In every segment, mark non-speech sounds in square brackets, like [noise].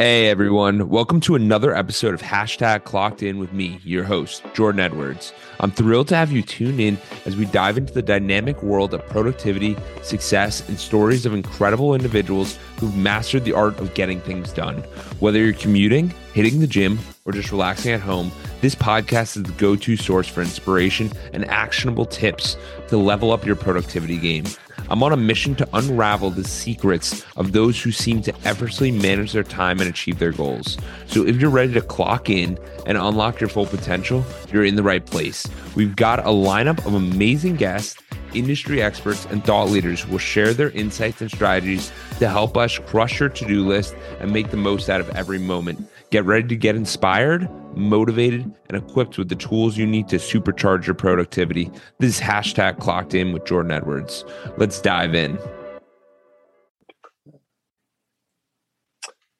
Hey everyone, welcome to another episode of Hashtag Clocked In with me, your host, Jordan Edwards. I'm thrilled to have you tune in as we dive into the dynamic world of productivity, success, and stories of incredible individuals who've mastered the art of getting things done. Whether you're commuting, hitting the gym, or just relaxing at home, this podcast is the go to source for inspiration and actionable tips to level up your productivity game. I'm on a mission to unravel the secrets of those who seem to effortlessly manage their time and achieve their goals. So if you're ready to clock in and unlock your full potential, you're in the right place. We've got a lineup of amazing guests, industry experts, and thought leaders who will share their insights and strategies to help us crush your to do list and make the most out of every moment. Get ready to get inspired, motivated, and equipped with the tools you need to supercharge your productivity. This is hashtag clocked in with Jordan Edwards. Let's dive in.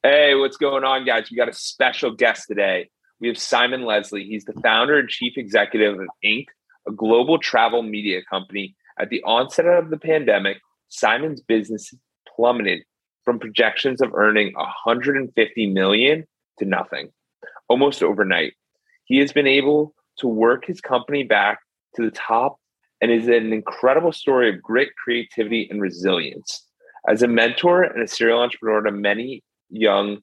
Hey, what's going on, guys? We got a special guest today. We have Simon Leslie. He's the founder and chief executive of Ink, a global travel media company. At the onset of the pandemic, Simon's business plummeted from projections of earning 150 million to nothing almost overnight. He has been able to work his company back to the top and is an incredible story of grit, creativity, and resilience. As a mentor and a serial entrepreneur to many young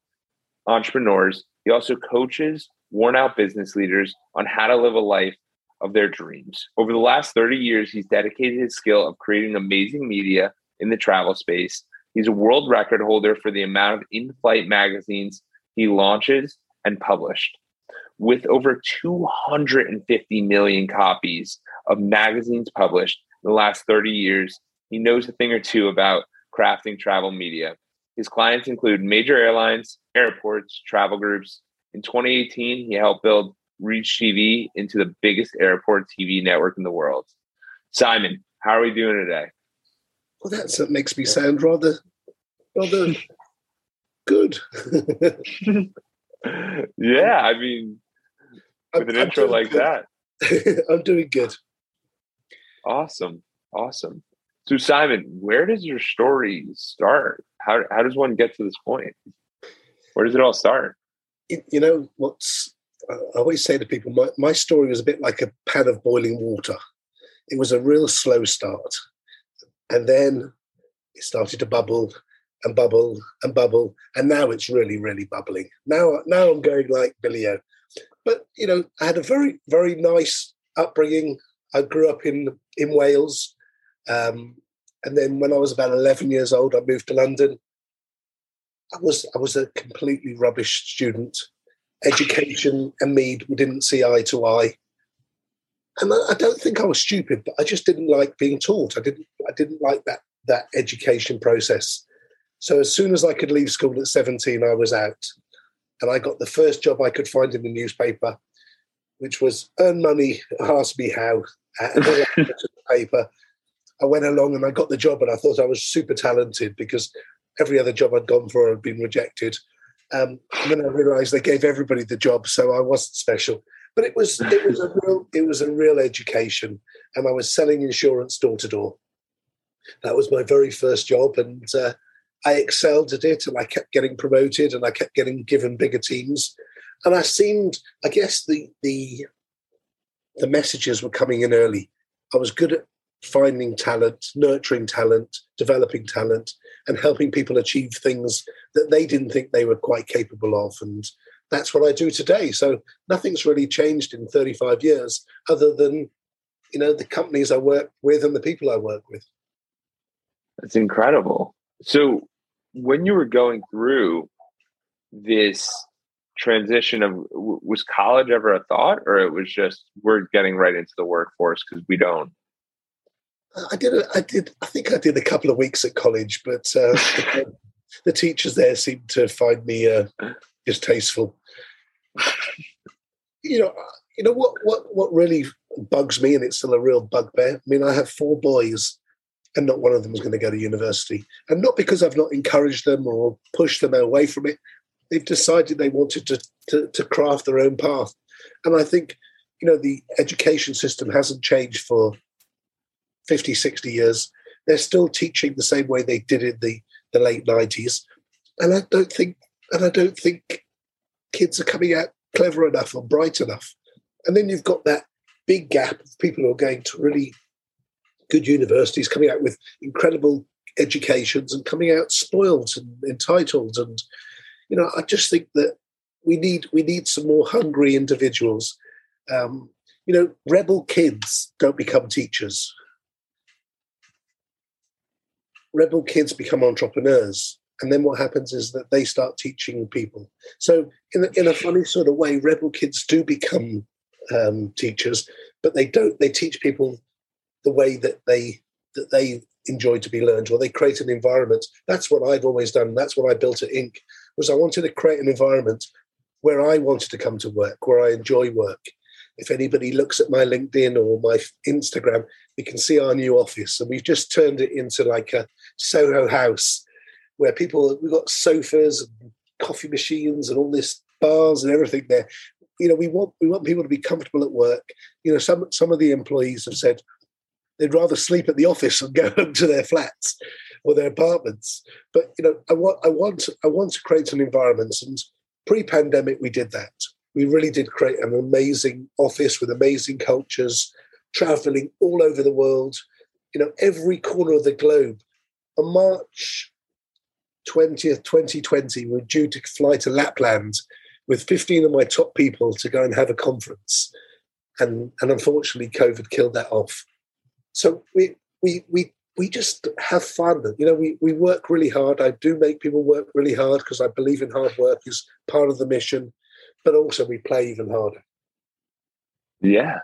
entrepreneurs, he also coaches worn out business leaders on how to live a life of their dreams. Over the last 30 years, he's dedicated his skill of creating amazing media in the travel space. He's a world record holder for the amount of in flight magazines he launches and published. With over 250 million copies of magazines published in the last 30 years, he knows a thing or two about crafting travel media. His clients include major airlines, airports, travel groups. In 2018, he helped build Reach TV into the biggest airport TV network in the world. Simon, how are we doing today? Well, that makes me sound rather, rather good. [laughs] yeah, I mean, with I'm, an I'm intro like good. that, [laughs] I'm doing good. Awesome, awesome. So, Simon, where does your story start? How how does one get to this point? Where does it all start? You know what's I always say to people, my, my story was a bit like a pan of boiling water. It was a real slow start. And then it started to bubble and bubble and bubble, and now it's really, really bubbling. Now, now I'm going like Billy O. But you know, I had a very, very nice upbringing. I grew up in in Wales, um, and then when I was about 11 years old, I moved to London. I was I was a completely rubbish student. Education and me we didn't see eye to eye, and I, I don't think I was stupid, but I just didn't like being taught. I didn't I didn't like that that education process. So as soon as I could leave school at 17, I was out. And I got the first job I could find in the newspaper, which was earn money, ask me how. And I the paper. I went along and I got the job, and I thought I was super talented because every other job I'd gone for had been rejected. Um, and then I realised they gave everybody the job, so I wasn't special. But it was it was a real it was a real education, and I was selling insurance door to door. That was my very first job, and uh, I excelled at it and I kept getting promoted and I kept getting given bigger teams. And I seemed, I guess the the the messages were coming in early. I was good at finding talent, nurturing talent, developing talent, and helping people achieve things that they didn't think they were quite capable of. And that's what I do today. So nothing's really changed in 35 years other than, you know, the companies I work with and the people I work with. That's incredible. So when you were going through this transition of was college ever a thought or it was just we're getting right into the workforce because we don't? I did a, i did i think i did a couple of weeks at college but uh, [laughs] the, the, teachers there seemed to find me uh, distasteful. You know you know what what what really bugs me and it's still a real bugbear i mean i have four boys and not one of them was going to go to university. And not because I've not encouraged them or pushed them away from it. They've decided they wanted to, to, to craft their own path. And I think, you know, the education system hasn't changed for 50, 60 years. They're still teaching the same way they did in the, the late 90s. And I don't think and I don't think kids are coming out clever enough or bright enough. And then you've got that big gap of people who are going to really good universities, coming out with incredible educations and coming out spoiled and entitled. And you know, I just think that we need we need some more hungry individuals. Um, you know, rebel kids don't become teachers. Rebel kids become entrepreneurs. And then what happens is that they start teaching people. So, in a, in a funny sort of way, rebel kids do become um, teachers, but they don't. They teach people the way that they that they enjoy to be learned, or they create an environment. That's what I've always done. That's what I built at Ink. Was I wanted to create an environment where I wanted to come to work, where I enjoy work. If anybody looks at my LinkedIn or my Instagram, we can see our new office, and we've just turned it into like a Soho house where people we've got sofas and coffee machines and all this bars and everything there. You know, we want we want people to be comfortable at work. You know, some some of the employees have said they'd rather sleep at the office and go [laughs] home to their flats or their apartments. But you know, I want I want I want to create an environment, and pre-pandemic we did that. We really did create an amazing office with amazing cultures, traveling all over the world. You know, every corner of the globe. On March 20th, 2020, we're due to fly to Lapland with 15 of my top people to go and have a conference. And, and unfortunately, COVID killed that off. So we, we, we, we just have fun. You know, we, we work really hard. I do make people work really hard because I believe in hard work is part of the mission, but also we play even harder. Yeah.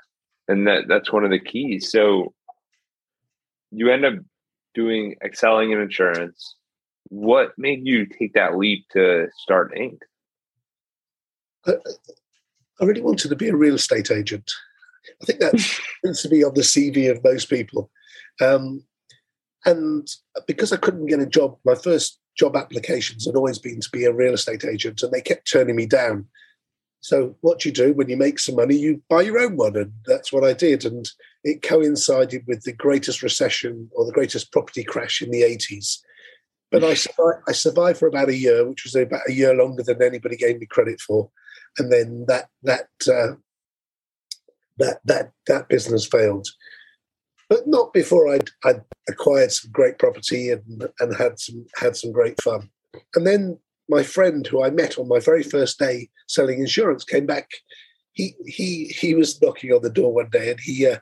And that, that's one of the keys. So you end up doing excelling in insurance what made you take that leap to start Ink? I, I really wanted to be a real estate agent. I think that seems to be on the CV of most people. Um, and because I couldn't get a job, my first job applications had always been to be a real estate agent, and they kept turning me down. So, what you do when you make some money, you buy your own one, and that's what I did. And it coincided with the greatest recession or the greatest property crash in the 80s. But I survived, I survived for about a year, which was about a year longer than anybody gave me credit for. And then that that uh, that that that business failed, but not before I'd, I'd acquired some great property and and had some had some great fun. And then my friend, who I met on my very first day selling insurance, came back. He he he was knocking on the door one day, and he uh,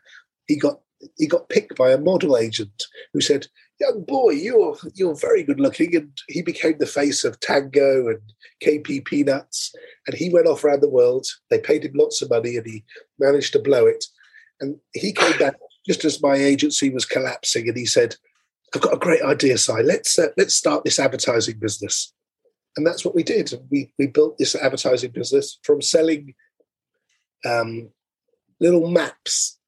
he got he got picked by a model agent who said, young boy, you're you're very good looking. And he became the face of Tango and KP Peanuts. And he went off around the world. They paid him lots of money and he managed to blow it. And he came back just as my agency was collapsing and he said, I've got a great idea, Si. Let's uh, let's start this advertising business. And that's what we did. We we built this advertising business from selling um, little maps.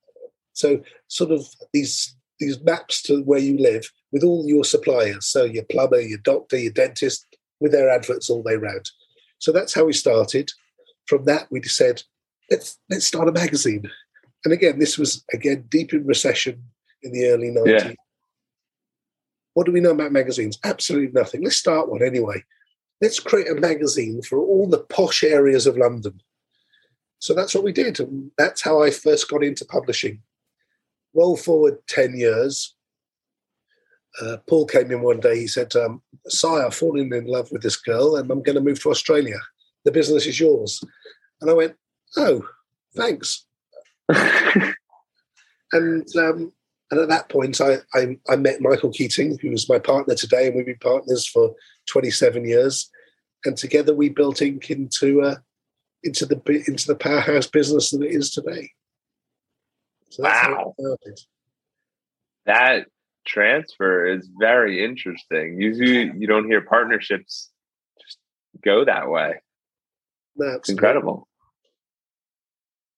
So sort of these these maps to where you live with all your suppliers. So your plumber, your doctor, your dentist, with their adverts all day round. So that's how we started. From that, we said, let's let's start a magazine. And again, this was again deep in recession in the early 90s. Yeah. What do we know about magazines? Absolutely nothing. Let's start one anyway. Let's create a magazine for all the posh areas of London. So that's what we did. And that's how I first got into publishing. Roll forward 10 years, uh, Paul came in one day. He said, um, "Si, I've fallen in love with this girl, and I'm going to move to Australia. The business is yours." And I went, "Oh, thanks." [laughs] and um, and at that point, I, I, I met Michael Keating, who is my partner today, and we've been partners for 27 years. And together, we built Ink into uh, into the into the powerhouse business that it is today. So wow. That transfer is very interesting. Usually, you don't hear partnerships just go that way. That's it's incredible.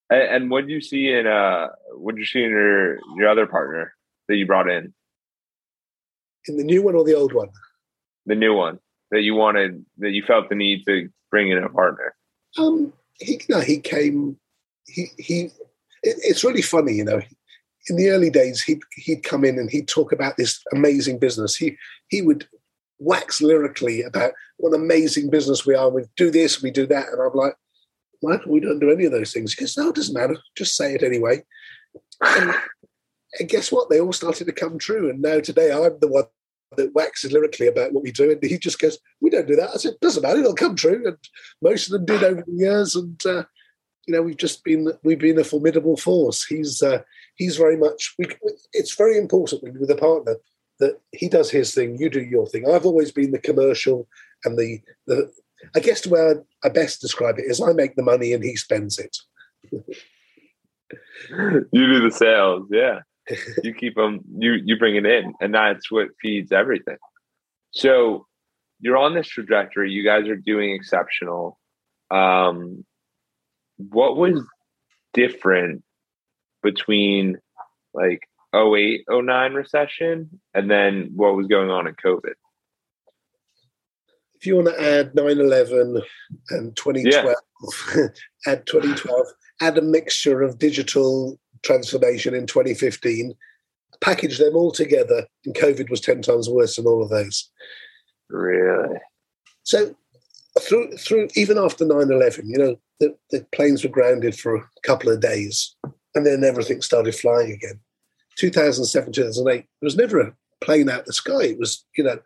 And, and what do you see in uh, what do you see in your your other partner that you brought in? In the new one or the old one? The new one that you wanted that you felt the need to bring in a partner. Um, he no, he came. He he. It, it's really funny, you know in the early days, he'd he'd come in and he'd talk about this amazing business. He he would wax lyrically about what an amazing business we are. We do this, we do that, and I'm like, Michael, we don't do any of those things. He goes, no, it doesn't matter. Just say it anyway. And, and guess what? They all started to come true. And now today, I'm the one that waxes lyrically about what we do, and he just goes, "We don't do that." I said, "Doesn't matter; it'll come true." And most of them did over the years, and uh, you know, we've just been we've been a formidable force. He's uh, he's very much. We, it's very important with a partner that he does his thing, you do your thing. I've always been the commercial and the the. I guess the way I, I best describe it is I make the money and he spends it. [laughs] you do the sales, yeah. [laughs] you keep them, you you bring it in, and that's what feeds everything. So you're on this trajectory. You guys are doing exceptional. Um, what was different between like 08, 09 recession and then what was going on in COVID? If you want to add 9 11 and 2012, yeah. [laughs] add 2012, add a mixture of digital transformation in 2015, package them all together, and COVID was 10 times worse than all of those. Really? So, through, through even after 9 11, you know, the, the planes were grounded for a couple of days and then everything started flying again. 2007, 2008, there was never a plane out the sky. It was, you know,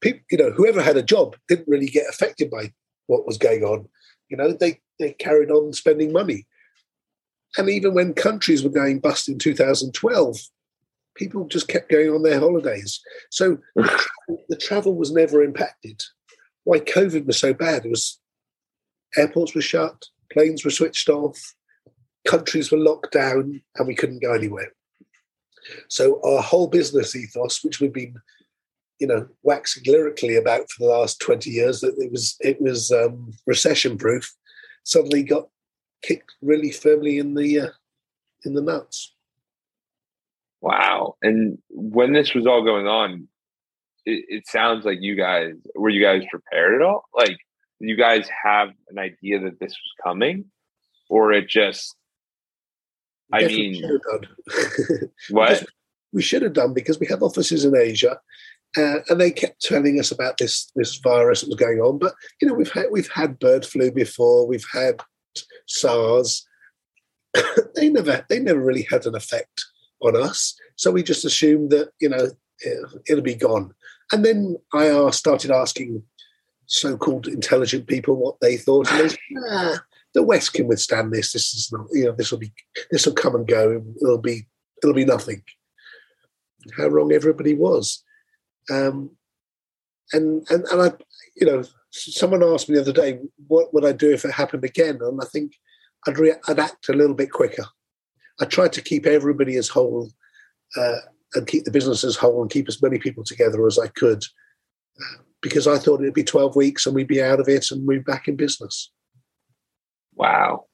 people, you know, whoever had a job didn't really get affected by what was going on. You know, they, they carried on spending money. And even when countries were going bust in 2012, people just kept going on their holidays. So the travel was never impacted. Why COVID was so bad? Was airports were shut, planes were switched off, countries were locked down, and we couldn't go anywhere. So our whole business ethos, which we've been, you know, waxing lyrically about for the last twenty years, that it was it was um, recession proof, suddenly got kicked really firmly in the uh, in the nuts. Wow! And when this was all going on, it, it sounds like you guys were you guys prepared at all? Like, you guys have an idea that this was coming, or it just I mean, [laughs] what we should have done because we have offices in Asia, uh, and they kept telling us about this this virus that was going on. But you know, we've had we've had bird flu before, we've had SARS. [coughs] they never they never really had an effect on us, so we just assumed that you know it, will be gone. And then I started asking so-called intelligent people what they thought, and they said, nah, the West can withstand this. This is not, you know, this will be, this will come and go. It'll be, it'll be nothing. How wrong everybody was. Um, and, and, and I, you know, someone asked me the other day, what would I do if it happened again? And I think I'd, re- I'd act a little bit quicker. I tried to keep everybody as whole uh, and keep the business as whole and keep as many people together as I could because I thought it'd be 12 weeks and we'd be out of it and we'd be back in business. Wow.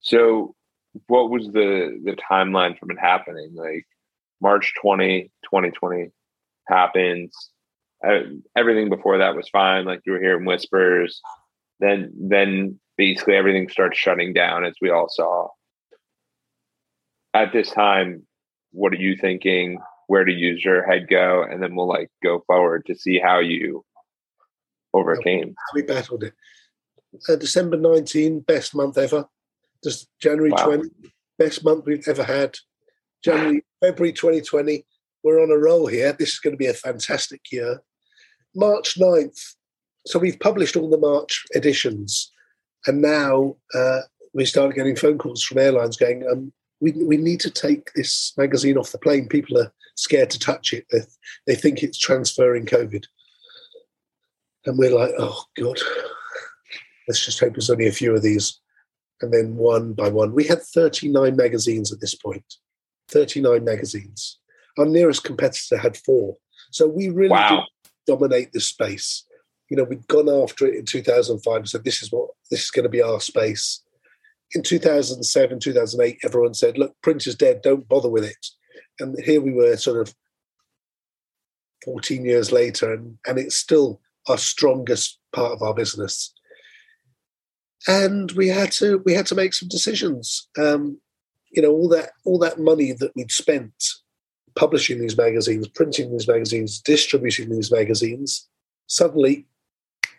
So what was the the timeline from it happening? Like March 20, 2020 happens. Uh, everything before that was fine. Like you were hearing whispers. Then then basically everything starts shutting down as we all saw. At this time, what are you thinking? Where to use your head go? And then we'll like go forward to see how you overcame. We battled it uh, December 19, best month ever. Just January wow. 20, best month we've ever had. January, February 2020, we're on a roll here. This is going to be a fantastic year. March 9th, so we've published all the March editions, and now uh, we start getting phone calls from airlines going, um, we, we need to take this magazine off the plane. People are scared to touch it. They, they think it's transferring COVID. And we're like, oh, God, let's just hope there's only a few of these. And then one by one, we had 39 magazines at this point. 39 magazines. Our nearest competitor had four. So we really wow. did dominate this space. You know, we'd gone after it in 2005 and said, this is what, this is going to be our space. In 2007, 2008, everyone said, look, print is dead, don't bother with it. And here we were sort of 14 years later, and, and it's still our strongest part of our business and we had to we had to make some decisions. Um, you know, all that all that money that we'd spent publishing these magazines, printing these magazines, distributing these magazines, suddenly,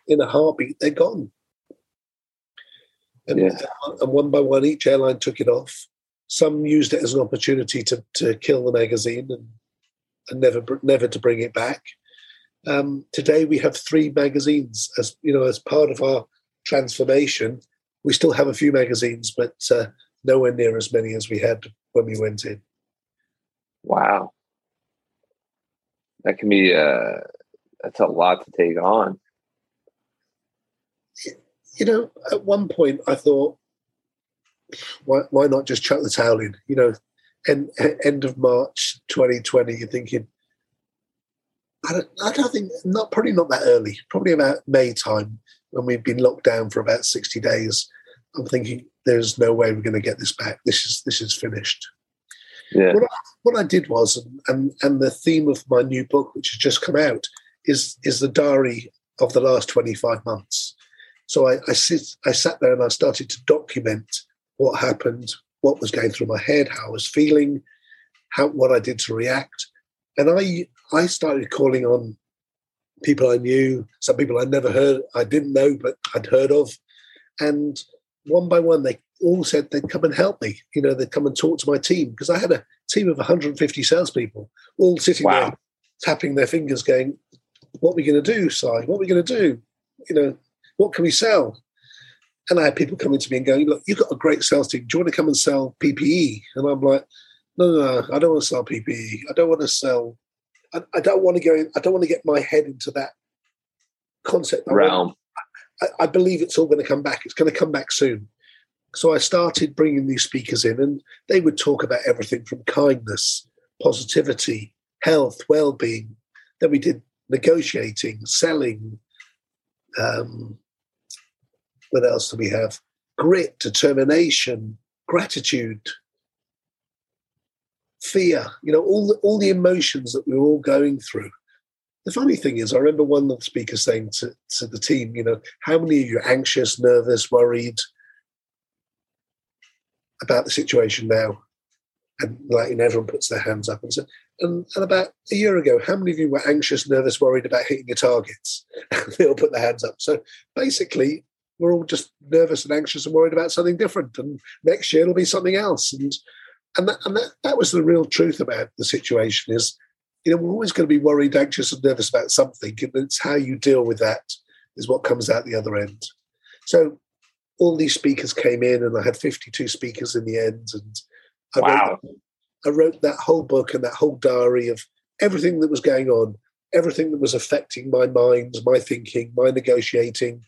in a heartbeat, they're gone. And, yeah. and one by one, each airline took it off. Some used it as an opportunity to, to kill the magazine and, and never never to bring it back. Um, today we have three magazines as you know as part of our transformation. We still have a few magazines, but uh, nowhere near as many as we had when we went in. Wow, that can be uh, that's a lot to take on. You know, at one point I thought, why, why not just chuck the towel in? You know, end end of March 2020, you're thinking, I don't, I don't think not probably not that early. Probably about May time when we've been locked down for about sixty days. I'm thinking there's no way we're going to get this back. This is this is finished. Yeah. What I, what I did was, and and the theme of my new book, which has just come out, is is the diary of the last 25 months. So I, I sit I sat there and I started to document what happened, what was going through my head, how I was feeling, how what I did to react, and I I started calling on people I knew, some people I never heard, I didn't know, but I'd heard of. And one by one, they all said they'd come and help me. You know, they'd come and talk to my team because I had a team of 150 salespeople all sitting wow. there tapping their fingers, going, What are we going to do, Si? What are we going to do? You know, what can we sell? And I had people coming to me and going, Look, you've got a great sales team. Do you want to come and sell PPE? And I'm like, No, no, no, I don't want to sell PPE. I don't want to sell I, I don't want to go. In, I don't want to get my head into that concept realm. I, I believe it's all going to come back. It's going to come back soon. So I started bringing these speakers in, and they would talk about everything from kindness, positivity, health, well-being. Then we did negotiating, selling. Um, what else do we have? Grit, determination, gratitude, fear, you know, all the, all the emotions that we were all going through. The funny thing is, I remember one of the speakers saying to, to the team, you know, how many of you are anxious, nervous, worried about the situation now? And like, and everyone puts their hands up and said, and, and about a year ago, how many of you were anxious, nervous, worried about hitting your targets? [laughs] they all put their hands up. So basically, we're all just nervous and anxious and worried about something different. And next year it'll be something else. And and that, and that, that was the real truth about the situation is you know we're always going to be worried anxious and nervous about something and it's how you deal with that is what comes out the other end so all these speakers came in and i had 52 speakers in the end and i, wow. wrote, I wrote that whole book and that whole diary of everything that was going on everything that was affecting my mind my thinking my negotiating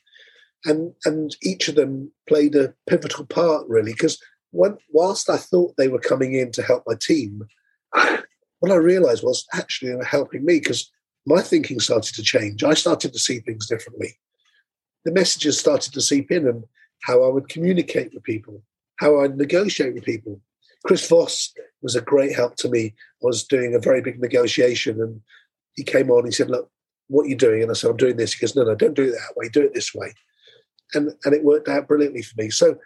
and and each of them played a pivotal part really because when, whilst I thought they were coming in to help my team, [sighs] what I realized was actually they were helping me because my thinking started to change. I started to see things differently. The messages started to seep in and how I would communicate with people, how I'd negotiate with people. Chris Voss was a great help to me. I was doing a very big negotiation and he came on, he said, Look, what are you doing? And I said, I'm doing this. He goes, No, no, don't do it that way, do it this way. And and it worked out brilliantly for me. So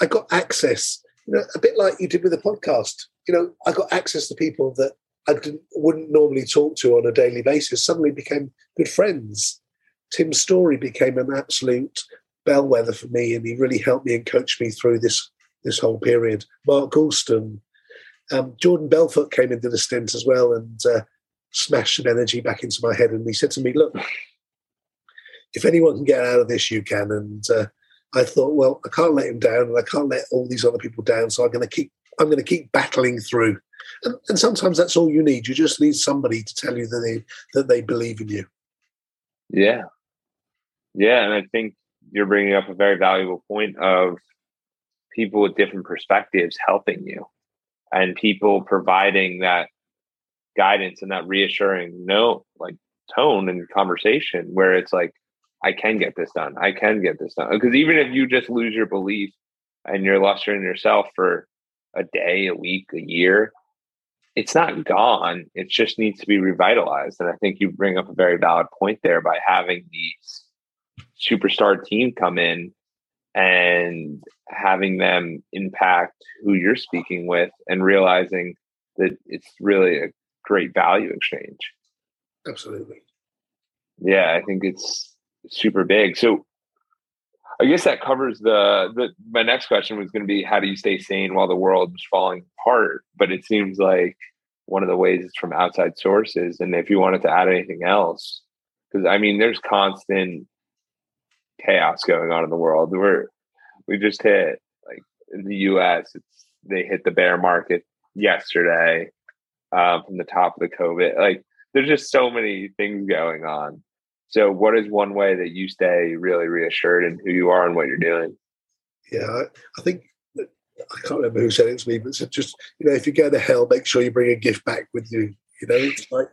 I got access you know, a bit like you did with the podcast. You know, I got access to people that I wouldn't normally talk to on a daily basis. Suddenly became good friends. Tim Storey became an absolute bellwether for me, and he really helped me and coached me through this this whole period. Mark Goulston, um, Jordan Belfort came into the stint as well and uh, smashed some energy back into my head. And he said to me, "Look, if anyone can get out of this, you can." And uh, I thought, well, I can't let him down, and I can't let all these other people down. So I'm going to keep, I'm going to keep battling through. And, and sometimes that's all you need. You just need somebody to tell you that they that they believe in you. Yeah, yeah, and I think you're bringing up a very valuable point of people with different perspectives helping you, and people providing that guidance and that reassuring note, like tone and conversation, where it's like I can get this done. I can get this done. Because even if you just lose your belief and you're lesser in yourself for a day, a week, a year, it's not gone. It just needs to be revitalized. And I think you bring up a very valid point there by having these superstar team come in and having them impact who you're speaking with and realizing that it's really a great value exchange. Absolutely. Yeah, I think it's super big. So I guess that covers the the my next question was going to be how do you stay sane while the world is falling apart? But it seems like one of the ways is from outside sources. And if you wanted to add anything else, because I mean, there's constant chaos going on in the world. We're we just hit like in the U.S. It's they hit the bear market yesterday um, from the top of the COVID. Like there's just so many things going on. So, what is one way that you stay really reassured in who you are and what you're doing? Yeah, I, think I can't remember who said it to me, but it's just you know, if you go to hell, make sure you bring a gift back with you. You know, it's like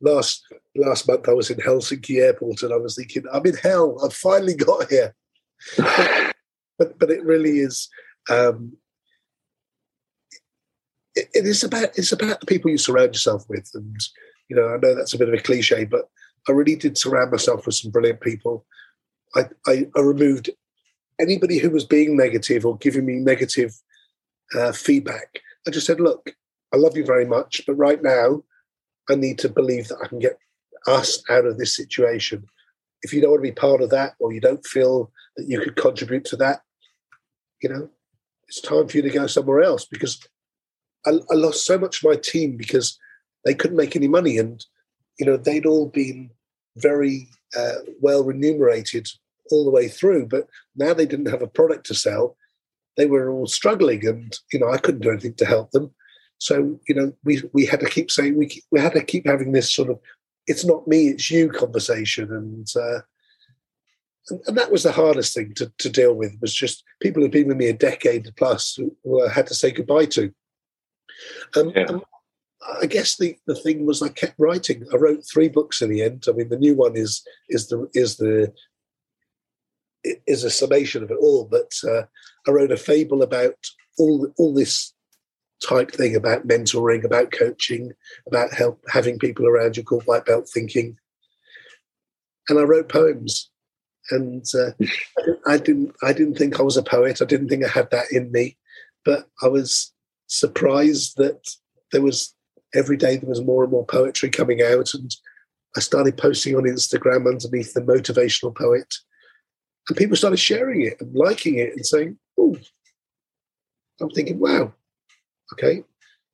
last last month I was in Helsinki airport and I was thinking, I'm in hell. I've finally got here. [laughs] but but it really is. Um, it, it is about it's about the people you surround yourself with, and you know I know that's a bit of a cliche, but I really did surround myself with some brilliant people. I, I, I removed anybody who was being negative or giving me negative uh, feedback. I just said, look, I love you very much, but right now I need to believe that I can get us out of this situation. If you don't want to be part of that or you don't feel that you could contribute to that, you know, it's time for you to go somewhere else because I, I lost so much of my team because they couldn't make any money and you know they'd all been very uh, well remunerated all the way through. But now they didn't have a product to sell. They were all struggling, and you know I couldn't do anything to help them. So you know we we had to keep saying we we had to keep having this sort of it's not me, it's you conversation, and uh, and, and, that was the hardest thing to, to deal with was just people who'd been with me a decade plus who, who I had to say goodbye to. Um, yeah. I guess the, the thing was I kept writing. I wrote three books in the end. I mean, the new one is is the is the is a summation of it all. But uh, I wrote a fable about all all this type thing about mentoring, about coaching, about help having people around you called white belt thinking. And I wrote poems, and uh, I didn't I didn't think I was a poet. I didn't think I had that in me, but I was surprised that there was every day there was more and more poetry coming out, and I started posting on Instagram underneath the motivational poet, and people started sharing it and liking it and saying, "Oh," I'm thinking, "Wow, okay."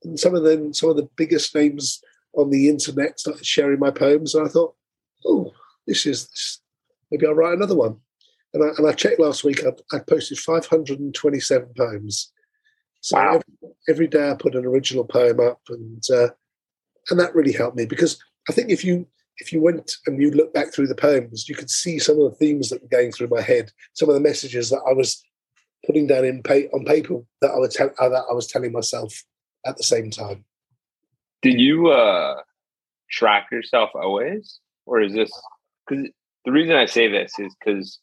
And some of them, some of the biggest names on the internet started sharing my poems, and I thought, "Oh, this is this, maybe I'll write another one." And I, and I checked last week, I, I posted 527 poems. So wow. every, every day I put an original poem up, and uh, and that really helped me because I think if you if you went and you look back through the poems, you could see some of the themes that were going through my head, some of the messages that I was putting down in pa- on paper that I was te- uh, that I was telling myself at the same time. Did you uh, track yourself always, or is this because the reason I say this is because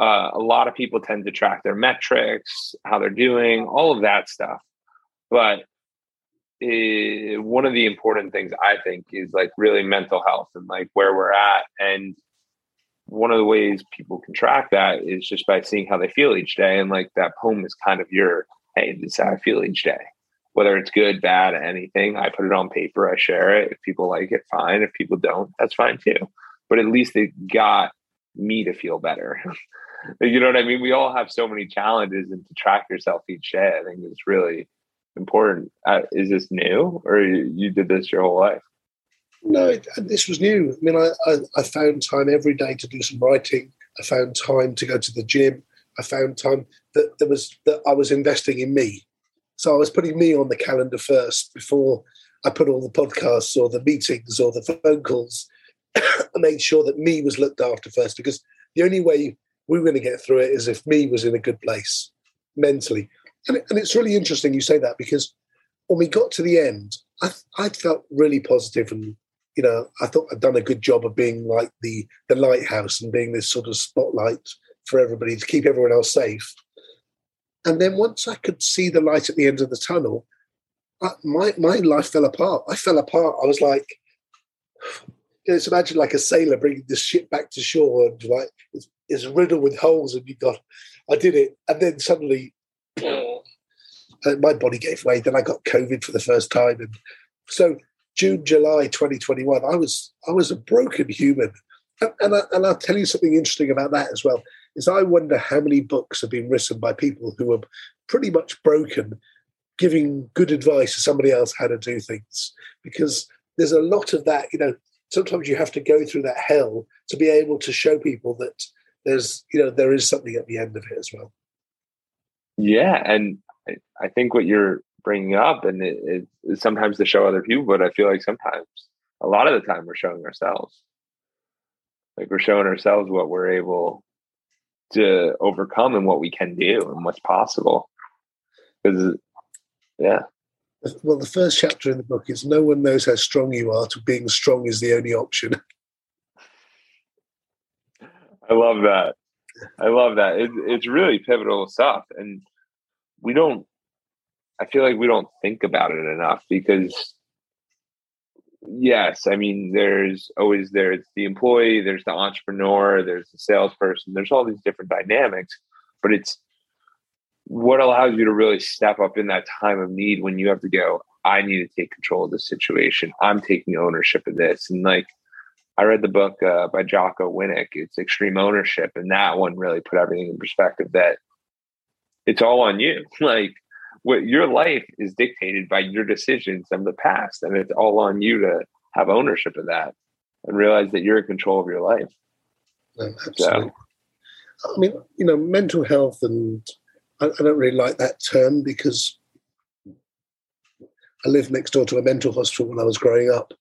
uh, a lot of people tend to track their metrics, how they're doing, all of that stuff. But it, one of the important things I think is like really mental health and like where we're at. And one of the ways people can track that is just by seeing how they feel each day. And like that poem is kind of your, hey, this is how I feel each day. Whether it's good, bad, anything, I put it on paper, I share it. If people like it, fine. If people don't, that's fine too. But at least it got me to feel better. [laughs] you know what I mean? We all have so many challenges, and to track yourself each day, I think is really important. Uh, is this new, or you, you, did this your whole life? No, it, this was new. I mean, I, I, I found time every day to do some writing. I found time to go to the gym. I found time that there was that I was investing in me. So I was putting me on the calendar first before I put all the podcasts or the meetings or the phone calls. [coughs] I made sure that me was looked after first because the only way we were going to get through it as if me was in a good place mentally. And, and it's really interesting you say that because when we got to the end, I, I felt really positive and you know I thought I'd done a good job of being like the the lighthouse and being this sort of spotlight for everybody to keep everyone else safe. And then once I could see the light at the end of the tunnel, I, my my life fell apart. I fell apart. I was like, [sighs] you know, it's imagine like a sailor bringing this ship back to shore and like it's, it's riddled with holes, and you got, I did it, and then suddenly, [clears throat] uh, my body gave way. Then I got COVID for the first time, and so June, July 2021, I was I was a broken human. And, and, I, and I'll tell you something interesting about that as well, is I wonder how many books have been written by people who are pretty much broken, giving good advice to somebody else how to do things. Because there's a lot of that, you know, sometimes you have to go through that hell to be able to show people that there's, you know, there is something at the end of it as well. Yeah. And I think what you're bringing up and it, it, sometimes to show other people, but I feel like sometimes a lot of the time we're showing ourselves. Like we're showing ourselves what we're able to overcome and what we can do and what's possible. Because yeah. Well, the first chapter in the book is no one knows how strong you are, to being strong is the only option. [laughs] I love that. I love that. It, it's really pivotal stuff. And we don't I feel like we don't think about it enough because yes, I mean there's always there's the employee, there's the entrepreneur, there's the salesperson, there's all these different dynamics, but it's what allows you to really step up in that time of need when you have to go, I need to take control of the situation. I'm taking ownership of this. And like I read the book uh, by Jocko Willink, it's extreme ownership. And that one really put everything in perspective that it's all on you. [laughs] Like what your life is dictated by your decisions of the past and it's all on you to have ownership of that and realize that you're in control of your life no, absolutely. So, i mean you know mental health and I, I don't really like that term because i lived next door to a mental hospital when i was growing up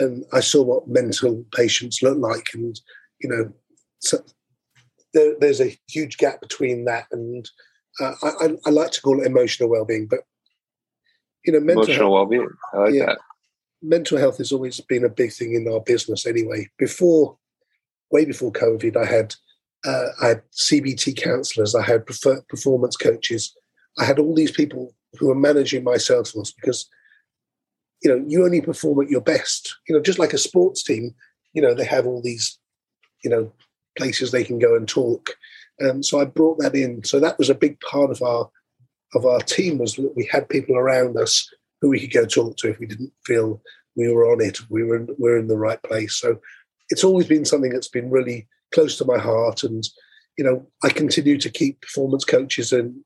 and i saw what mental patients look like and you know so there, there's a huge gap between that and uh, I, I, like to call it emotional well-being, but you know, mental emotional health, well-being. I like yeah, that. Mental health has always been a big thing in our business. Anyway, before, way before COVID, I had uh, I had CBT counselors, I had performance coaches, I had all these people who were managing my sales force because you know you only perform at your best. You know, just like a sports team, you know they have all these you know places they can go and talk um, so I brought that in. So that was a big part of our of our team was that we had people around us who we could go talk to if we didn't feel we were on it. We were we were in the right place. So it's always been something that's been really close to my heart. And you know, I continue to keep performance coaches in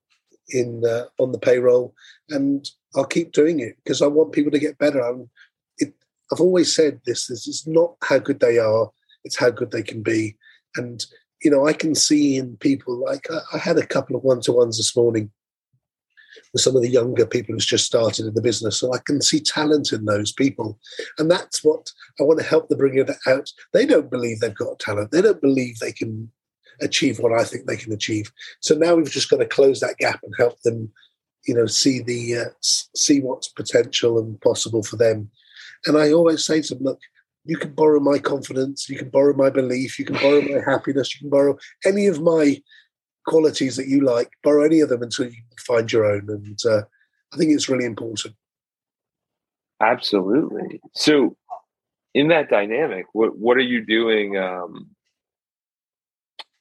in uh, on the payroll, and I'll keep doing it because I want people to get better. I'm, it, I've always said this: this is not how good they are; it's how good they can be. And you know, I can see in people like I, I had a couple of one to ones this morning with some of the younger people who's just started in the business. So I can see talent in those people. And that's what I want to help them bring it out. They don't believe they've got talent. They don't believe they can achieve what I think they can achieve. So now we've just got to close that gap and help them, you know, see the uh, see what's potential and possible for them. And I always say to them, look, you can borrow my confidence, you can borrow my belief, you can borrow my happiness, you can borrow any of my qualities that you like, borrow any of them until you find your own. And uh, I think it's really important. Absolutely. So, in that dynamic, what what are you doing? Um,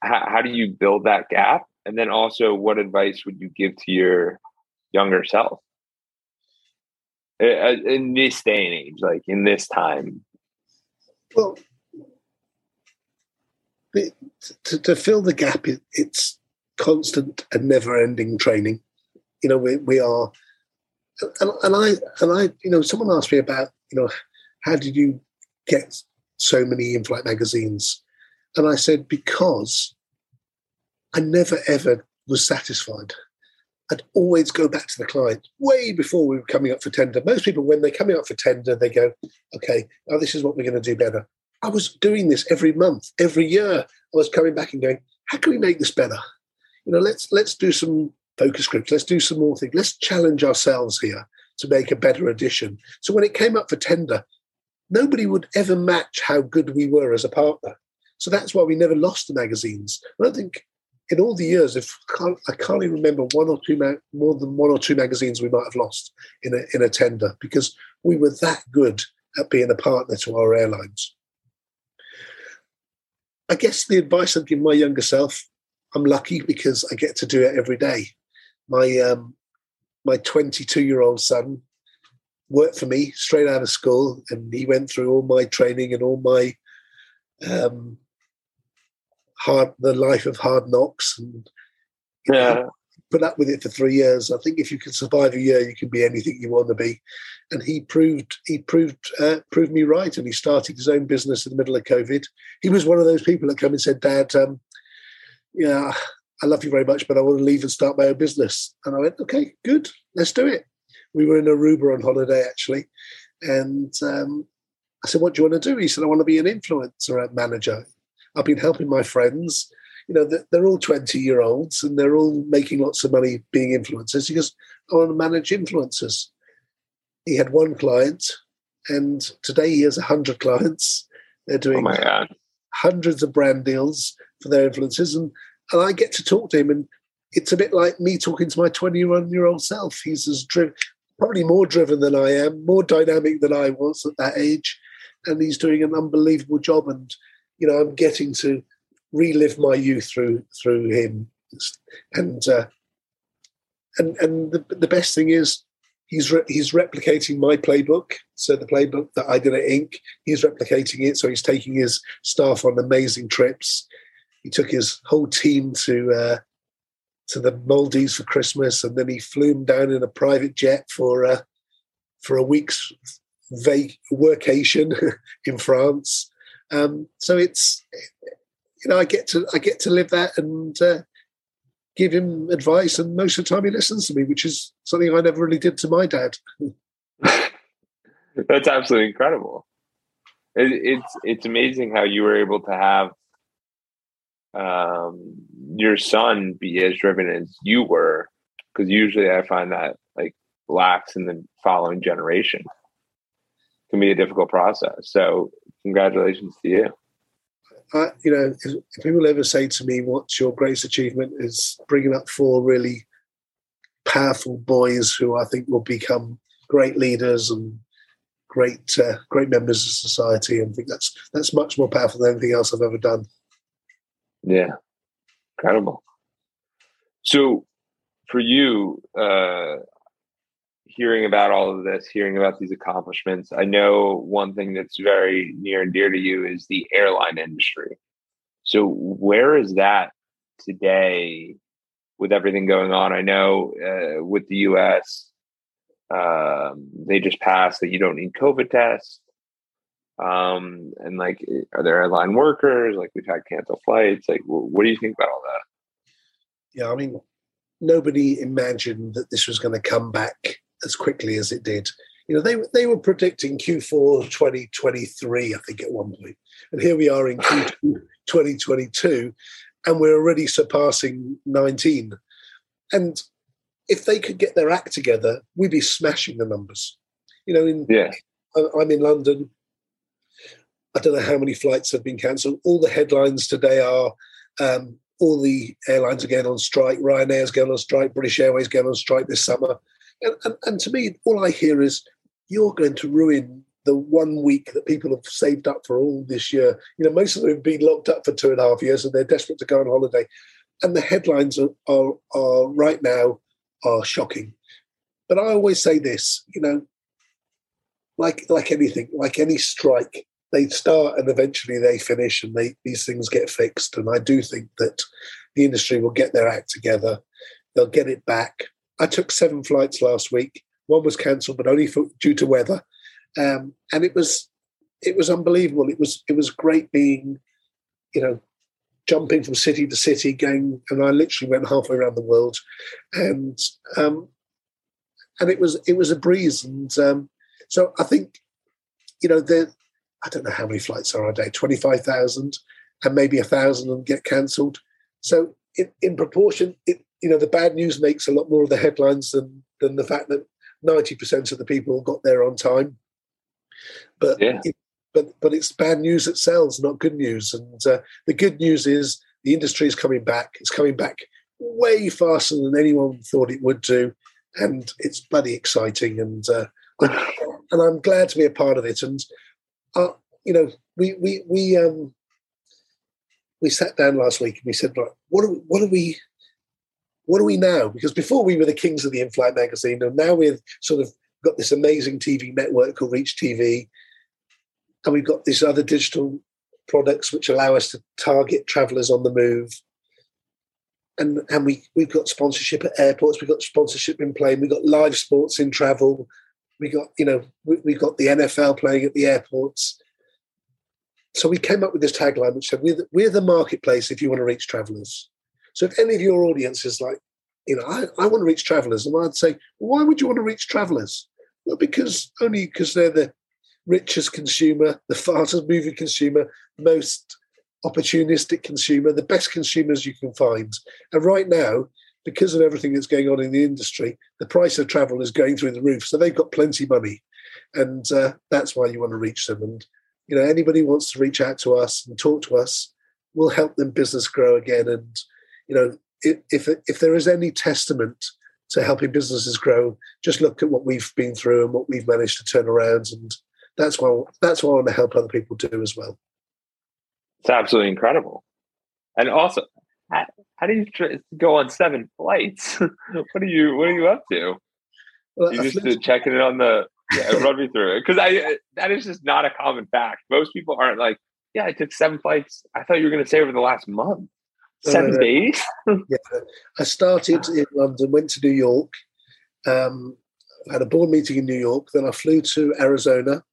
how, how do you build that gap? And then also, what advice would you give to your younger self in this day and age, like in this time? Well, to, to fill the gap, it, it's constant and never-ending training. You know, we, we are, and, and I and I, you know, someone asked me about, you know, how did you get so many in-flight magazines? And I said because I never ever was satisfied. I'd always go back to the client way before we were coming up for tender. Most people, when they're coming up for tender, they go, okay, now this is what we're going to do better. I was doing this every month, every year. I was coming back and going, how can we make this better? You know, let's let's do some focus groups. Let's do some more things. Let's challenge ourselves here to make a better edition. So when it came up for tender, nobody would ever match how good we were as a partner. So that's why we never lost the magazines. I don't think in all the years, if I can't even remember one or two more than one or two magazines we might have lost in a in a tender because we were that good at being a partner to our airlines. I guess the advice I'd give my younger self, I'm lucky because I get to do it every day. My um, my 22 year old son worked for me straight out of school, and he went through all my training and all my um, hard the life of hard knocks and yeah put up with it for three years. I think if you can survive a year, you can be anything you want to be. And he proved he proved uh, proved me right. And he started his own business in the middle of COVID. He was one of those people that come and said, "Dad, um, yeah, I love you very much, but I want to leave and start my own business." And I went, "Okay, good, let's do it." We were in Aruba on holiday actually, and um, I said, "What do you want to do?" He said, "I want to be an influencer manager. I've been helping my friends." you know, they're all 20 year olds and they're all making lots of money being influencers. He goes, I want to manage influencers. He had one client and today he has 100 clients. They're oh doing oh hundreds of brand deals for their influencers. And, and I get to talk to him. And it's a bit like me talking to my 21 year old self. He's as driven, probably more driven than I am, more dynamic than I was at that age. And he's doing an unbelievable job. And, you know, I'm getting to relive my youth through through him, and uh, and and the, the best thing is he's re- he's replicating my playbook. So the playbook that I did at Ink. He's replicating it. So he's taking his staff on amazing trips. He took his whole team to uh, to the Maldives for Christmas, and then he flew them down in a private jet for uh, for a week's vac- workation [laughs] in France. Um, so it's you know, I get to I get to live that and uh, give him advice, and most of the time he listens to me, which is something I never really did to my dad. [laughs] That's absolutely incredible. It, it's it's amazing how you were able to have um, your son be as driven as you were, because usually I find that like lacks in the following generation can be a difficult process. So congratulations to you. I, you know, if, if, people ever say to me, "What's your greatest achievement?" is bringing up four really powerful boys who I think will become great leaders and great uh, great members of society. And I think that's that's much more powerful than anything else I've ever done. Yeah, incredible. So, for you, uh, hearing about all of this, hearing about these accomplishments, I know one thing that's very near and dear to you is the airline industry. So, where is that today with everything going on? I know uh, with the US, um, they just passed that you don't need COVID tests. Um, and like, are there airline workers? Like, we've had canceled flights. Like, what do you think about all that? Yeah, I mean, nobody imagined that this was going to come back as quickly as it did. You know, they they were predicting Q4 2023, I think, at one point, and here we are in [laughs] Q2 2022, and we're already surpassing 19. And if they could get their act together, we'd be smashing the numbers. You know, in yeah. I'm in London. I don't know how many flights have been cancelled. All the headlines today are um, all the airlines are going on strike. Ryanair's going on strike. British Airways going on strike this summer. And, and, and to me, all I hear is you're going to ruin the one week that people have saved up for all this year. You know, most of them have been locked up for two and a half years and they're desperate to go on holiday. And the headlines are, are, are right now are shocking. But I always say this, you know, like like anything, like any strike, they start and eventually they finish and they these things get fixed. And I do think that the industry will get their act together. They'll get it back. I took seven flights last week. One was cancelled, but only for, due to weather, um, and it was it was unbelievable. It was it was great being, you know, jumping from city to city, going, and I literally went halfway around the world, and um, and it was it was a breeze, and um, so I think, you know, there I don't know how many flights are a day, twenty five thousand, and maybe a thousand and get cancelled. So in, in proportion, it you know the bad news makes a lot more of the headlines than than the fact that 90% of the people got there on time. But yeah. it, but but it's bad news that sells not good news. And uh, the good news is the industry is coming back. It's coming back way faster than anyone thought it would do. And it's bloody exciting. And uh, [sighs] and I'm glad to be a part of it. And uh, you know we we we um we sat down last week and we said right what are, what are we what are we now? Because before we were the kings of the in-flight magazine, and now we're sort of We've got this amazing TV network called Reach TV, and we've got these other digital products which allow us to target travelers on the move. And, and we, we've got sponsorship at airports, we've got sponsorship in plane, we've got live sports in travel, we got, you know, we, we got the NFL playing at the airports. So we came up with this tagline which said, we're the, we're the marketplace if you want to reach travelers. So if any of your audience is like, you know, I, I want to reach travelers, and I'd say, why would you want to reach travelers? Well, because only because they're the richest consumer, the fastest moving consumer, most opportunistic consumer, the best consumers you can find. And right now, because of everything that's going on in the industry, the price of travel is going through the roof. So they've got plenty of money, and uh, that's why you want to reach them. And you know, anybody who wants to reach out to us and talk to us, we'll help them business grow again. And you know, if if there is any testament to helping businesses grow, just look at what we've been through and what we've managed to turn around, and that's why that's what I want to help other people do as well. It's absolutely incredible, and also, how, how do you go on seven flights? [laughs] what are you What are you up to? Well, you just flew- checking it on the yeah, [laughs] run me through it because I that is just not a common fact. Most people aren't like, yeah, I took seven flights. I thought you were going to say over the last month. Seven uh, [laughs] yeah. I started in London, went to New York, um, had a board meeting in New York, then I flew to Arizona,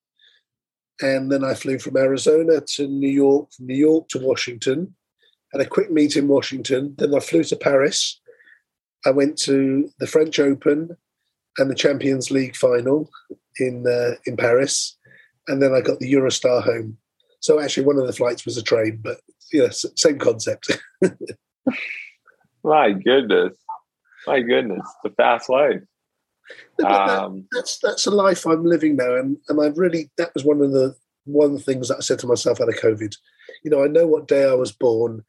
and then I flew from Arizona to New York, from New York to Washington, had a quick meet in Washington, then I flew to Paris. I went to the French Open and the Champions League final in uh, in Paris, and then I got the Eurostar home. So actually, one of the flights was a train, but yes, same concept. [laughs] My goodness, my goodness, the fast life. Um, that, that's that's a life I'm living now, and and I really that was one of the one of the things that I said to myself out of COVID. You know, I know what day I was born.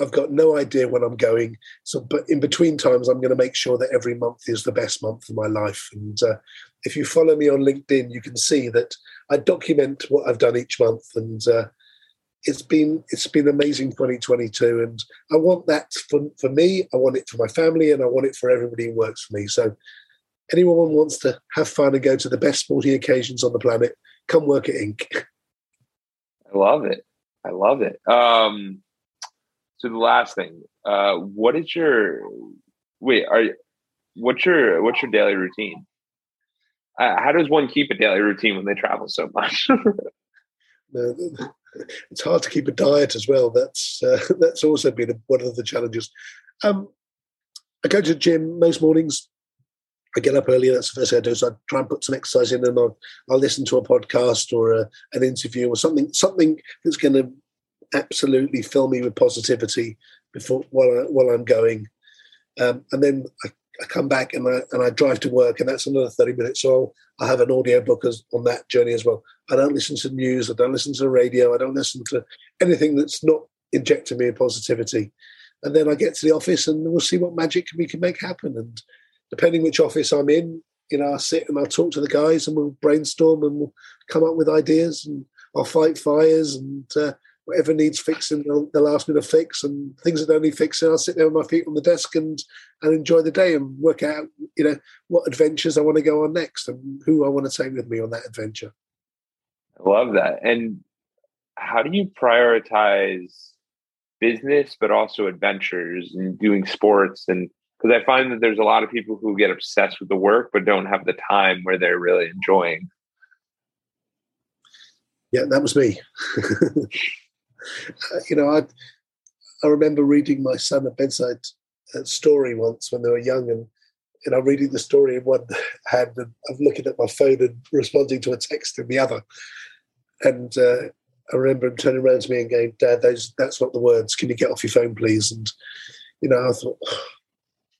I've got no idea when I'm going. So, but in between times, I'm going to make sure that every month is the best month of my life. And uh, if you follow me on LinkedIn, you can see that I document what I've done each month, and uh, it's been it's been amazing 2022 and i want that for, for me i want it for my family and i want it for everybody who works for me. So anyone wants to have fun and go to the best sporting occasions on the planet come work at Ink. [laughs] I love it. I love it. Um so the last thing uh what is your wait are what's your what's your daily routine uh, how does one keep a daily routine when they travel so much [laughs] it's hard to keep a diet as well. That's uh, [laughs] that's also been one of the challenges. Um, I go to the gym most mornings. I get up early. That's the first thing I do. So I try and put some exercise in, and I'll, I'll listen to a podcast or a, an interview or something something that's going to absolutely fill me with positivity before while I, while I'm going. Um, and then I I come back and I, and I drive to work, and that's another 30 minutes. So I have an audio book as, on that journey as well. I don't listen to news, I don't listen to the radio, I don't listen to anything that's not injecting me with positivity. And then I get to the office and we'll see what magic we can make happen. And depending which office I'm in, you know, I'll sit and I'll talk to the guys and we'll brainstorm and we'll come up with ideas and I'll fight fires and uh, whatever needs fixing, they'll, they'll, ask me to fix, and things that don't need fixing, I'll sit there with my feet on the desk and and enjoy the day and work out, you know, what adventures I want to go on next and who I want to take with me on that adventure. I love that. And how do you prioritize business, but also adventures and doing sports? And because I find that there's a lot of people who get obsessed with the work, but don't have the time where they're really enjoying. Yeah, that was me. [laughs] [laughs] you know, I I remember reading my son a bedside uh, story once when they were young, and you know, reading the story in one [laughs] hand and I'm looking at my phone and responding to a text in the other. And uh, I remember him turning around to me and going, "Dad, those that's not the words. Can you get off your phone, please?" And you know, I thought,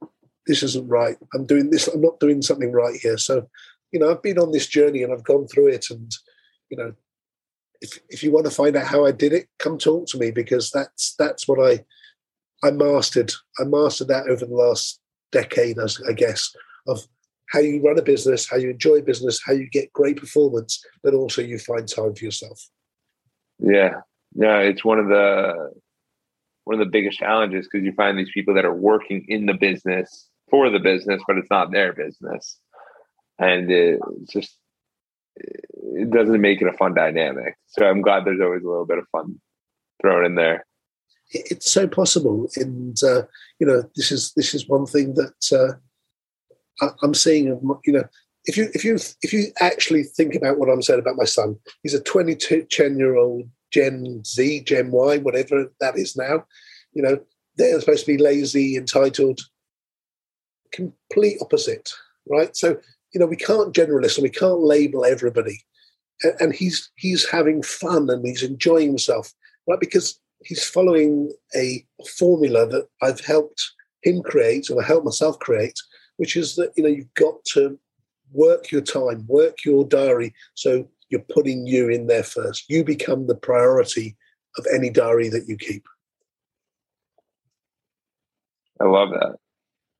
[sighs] "This isn't right. I'm doing this. I'm not doing something right here." So, you know, I've been on this journey and I've gone through it, and you know, if if you want to find out how I did it, come talk to me because that's that's what I I mastered. I mastered that over the last decade, I guess, of how you run a business, how you enjoy business, how you get great performance, but also you find time for yourself. Yeah, yeah, it's one of the one of the biggest challenges because you find these people that are working in the business for the business, but it's not their business. and it just it doesn't make it a fun dynamic. So I'm glad there's always a little bit of fun thrown in there. It's so possible, and uh, you know, this is this is one thing that uh, I'm seeing. You know, if you if you if you actually think about what I'm saying about my son, he's a 22 year old Gen Z, Gen Y, whatever that is now. You know, they're supposed to be lazy, entitled, complete opposite, right? So you know, we can't generalize and we can't label everybody. And, and he's he's having fun and he's enjoying himself, right? Because he's following a formula that I've helped him create and I helped myself create, which is that you know you've got to work your time, work your diary, so you're putting you in there first. You become the priority of any diary that you keep. I love that.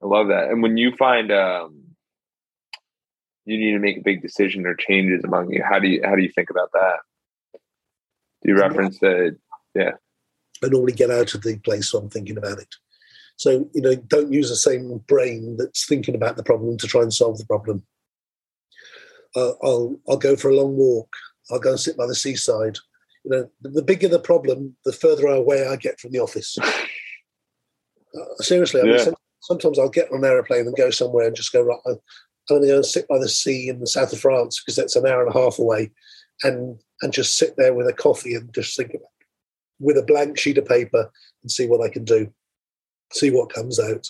I love that. And when you find um, you need to make a big decision or changes among you, how do you how do you think about that? Do you reference the yeah? I normally get out of the place where I'm thinking about it. So you know, don't use the same brain that's thinking about the problem to try and solve the problem. Uh, I'll I'll go for a long walk. I'll go and sit by the seaside. You know, the bigger the problem, the further away I get from the office. [laughs] Uh, seriously, I yeah. mean, sometimes I'll get on an aeroplane and go somewhere and just go right. I'm going to go and sit by the sea in the south of France because that's an hour and a half away, and and just sit there with a coffee and just think about with a blank sheet of paper and see what I can do, see what comes out,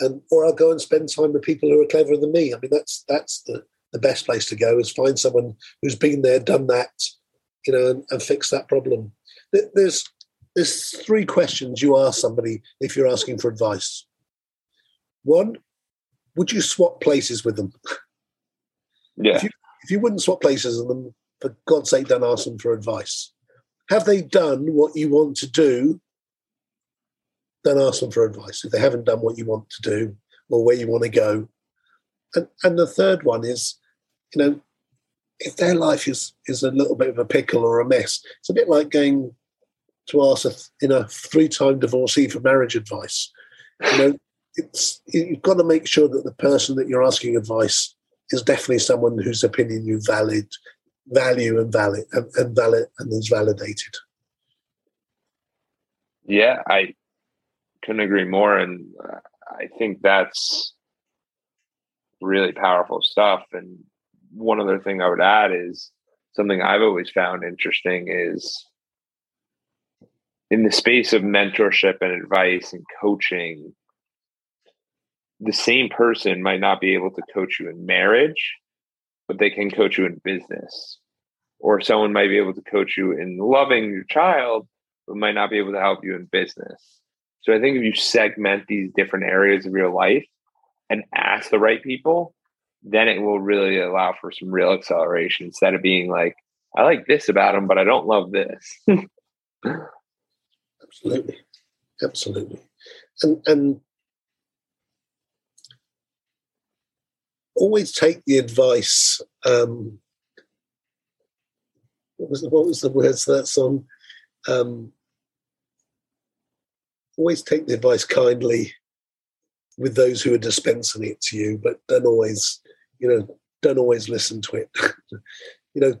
and or I'll go and spend time with people who are cleverer than me. I mean, that's that's the the best place to go is find someone who's been there, done that, you know, and, and fix that problem. There's there's three questions you ask somebody if you're asking for advice. One, would you swap places with them? Yeah. If you, if you wouldn't swap places with them, for God's sake, don't ask them for advice. Have they done what you want to do? Don't ask them for advice. If they haven't done what you want to do or where you want to go. And, and the third one is you know, if their life is is a little bit of a pickle or a mess, it's a bit like going to ask a you know three time divorcee for marriage advice. You know, it's you've got to make sure that the person that you're asking advice is definitely someone whose opinion you valid value and valid and, and valid and is validated. Yeah, I couldn't agree more, and uh, I think that's really powerful stuff. And one other thing I would add is something I've always found interesting is in the space of mentorship and advice and coaching, the same person might not be able to coach you in marriage, but they can coach you in business. Or someone might be able to coach you in loving your child, but might not be able to help you in business. So I think if you segment these different areas of your life and ask the right people, then it will really allow for some real acceleration instead of being like, I like this about them, but I don't love this. [laughs] absolutely, absolutely, and and always take the advice. Um, what was the, what was the words that song? Um, always take the advice kindly with those who are dispensing it to you, but don't always you know, don't always listen to it. [laughs] you know,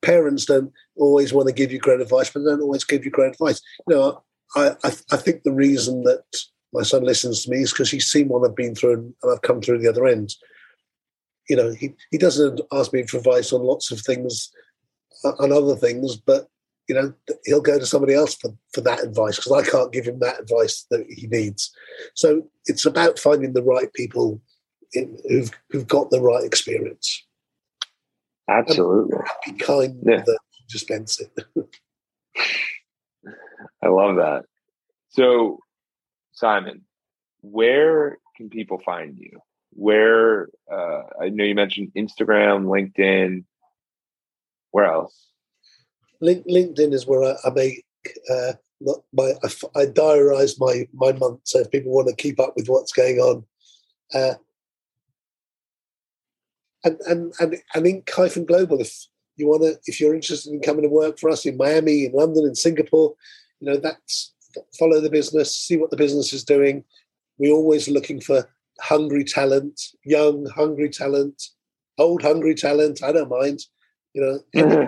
parents don't always want to give you great advice, but don't always give you great advice. You know, I, I, I think the reason that my son listens to me is because he's seen what I've been through and I've come through the other end. You know, he, he doesn't ask me for advice on lots of things, uh, on other things, but you know, he'll go to somebody else for, for that advice because I can't give him that advice that he needs. So it's about finding the right people who've, who've got the right experience. Absolutely. be kind yeah. to dispense it. [laughs] I love that. So, Simon, where can people find you? Where uh, I know you mentioned Instagram, LinkedIn. Where else? Link, LinkedIn is where I, I make uh, my I, I diarize my my month. So if people want to keep up with what's going on, uh, and and and, and Ink. hyphen global if you want to if you're interested in coming to work for us in Miami, in London, in Singapore, you know that's follow the business, see what the business is doing. We're always looking for hungry talent, young, hungry talent, old hungry talent. I don't mind. You know, [laughs] any,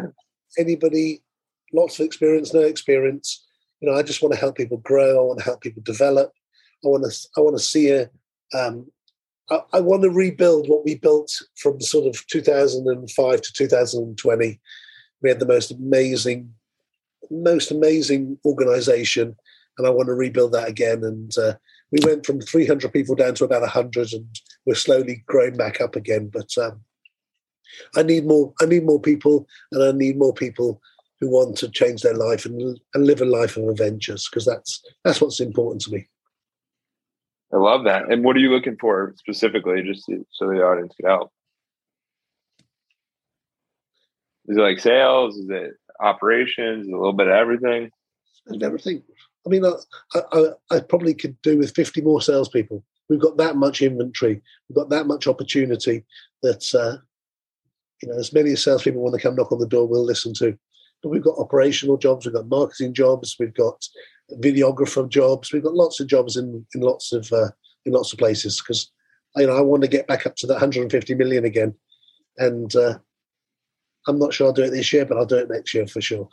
anybody, lots of experience, no experience. You know, I just want to help people grow. I want to help people develop. I want to. I want to see a. Um, I, I want to rebuild what we built from sort of 2005 to 2020. We had the most amazing, most amazing organization, and I want to rebuild that again. And uh, we went from 300 people down to about 100, and we're slowly growing back up again. But um, I need more. I need more people, and I need more people who want to change their life and, and live a life of adventures because that's that's what's important to me. I love that. And what are you looking for specifically, just so the audience can help? Is it like sales? Is it operations? Is it a little bit of everything? And everything. I mean, I, I, I probably could do with 50 more salespeople. We've got that much inventory. We've got that much opportunity that, uh, you know, as many as salespeople want to come knock on the door, we'll listen to. But we've got operational jobs, we've got marketing jobs, we've got videographer jobs, we've got lots of jobs in, in lots of uh, in lots of places because you know I want to get back up to that 150 million again, and uh, I'm not sure I'll do it this year, but I'll do it next year for sure.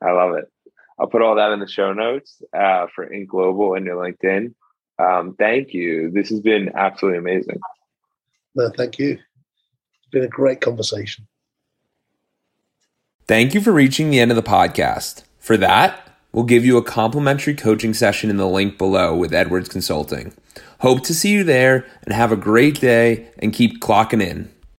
I love it. I'll put all that in the show notes uh, for Ink Global and your LinkedIn. Um, thank you. This has been absolutely amazing. No, thank you. It's been a great conversation. Thank you for reaching the end of the podcast. For that, we'll give you a complimentary coaching session in the link below with Edwards Consulting. Hope to see you there and have a great day and keep clocking in.